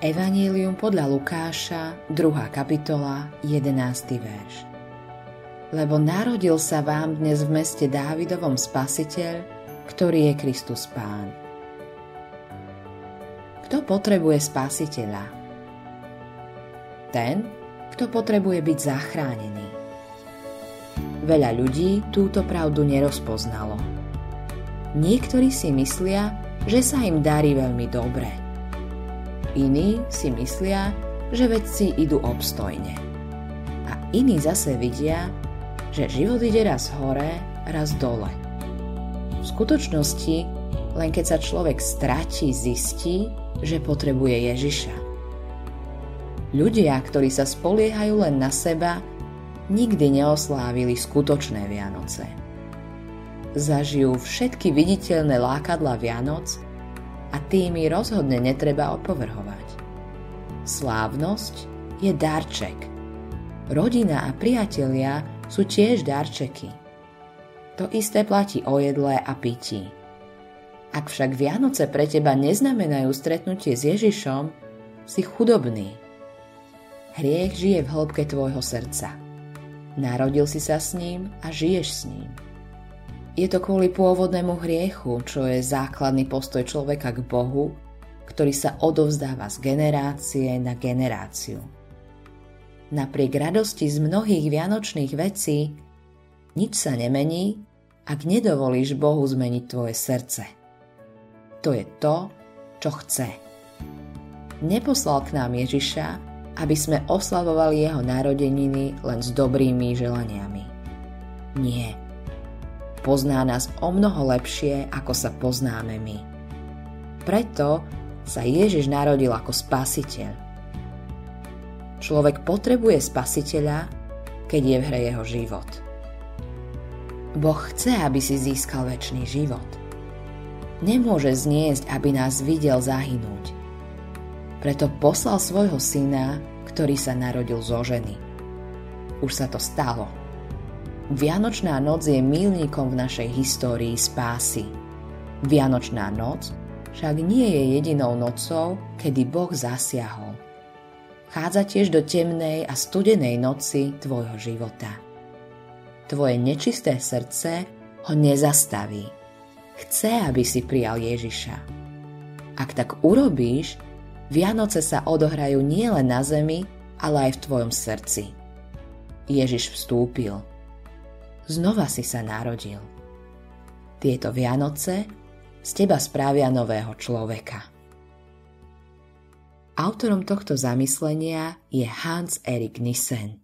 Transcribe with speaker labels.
Speaker 1: Evangelium podľa Lukáša, 2. kapitola, 11. verš. Lebo narodil sa vám dnes v meste Dávidovom spasiteľ, ktorý je Kristus Pán. Kto potrebuje spasiteľa? Ten, kto potrebuje byť zachránený. Veľa ľudí túto pravdu nerozpoznalo. Niektorí si myslia, že sa im darí veľmi dobre. Iní si myslia, že vedci idú obstojne. A iní zase vidia, že život ide raz hore, raz dole. V skutočnosti, len keď sa človek stratí, zistí, že potrebuje Ježiša. Ľudia, ktorí sa spoliehajú len na seba, nikdy neoslávili skutočné Vianoce. Zažijú všetky viditeľné lákadla Vianoc a tými rozhodne netreba opovrhovať. Slávnosť je darček. Rodina a priatelia sú tiež darčeky. To isté platí o jedle a pití. Ak však Vianoce pre teba neznamenajú stretnutie s Ježišom, si chudobný. Hriech žije v hĺbke tvojho srdca. Narodil si sa s ním a žiješ s ním. Je to kvôli pôvodnému hriechu, čo je základný postoj človeka k Bohu, ktorý sa odovzdáva z generácie na generáciu. Napriek radosti z mnohých vianočných vecí, nič sa nemení, ak nedovolíš Bohu zmeniť tvoje srdce. To je to, čo chce. Neposlal k nám Ježiša, aby sme oslavovali jeho narodeniny len s dobrými želaniami. Nie. Pozná nás o mnoho lepšie, ako sa poznáme my. Preto sa Ježiš narodil ako spasiteľ. Človek potrebuje spasiteľa, keď je v hre jeho život. Boh chce, aby si získal väčší život nemôže zniesť, aby nás videl zahynúť. Preto poslal svojho syna, ktorý sa narodil zo ženy. Už sa to stalo. Vianočná noc je milníkom v našej histórii spásy. Vianočná noc však nie je jedinou nocou, kedy Boh zasiahol. Chádza tiež do temnej a studenej noci tvojho života. Tvoje nečisté srdce ho nezastaví chce, aby si prijal Ježiša. Ak tak urobíš, Vianoce sa odohrajú nielen na zemi, ale aj v tvojom srdci. Ježiš vstúpil. Znova si sa narodil. Tieto Vianoce z teba správia nového človeka. Autorom tohto zamyslenia je Hans Erik Nissen.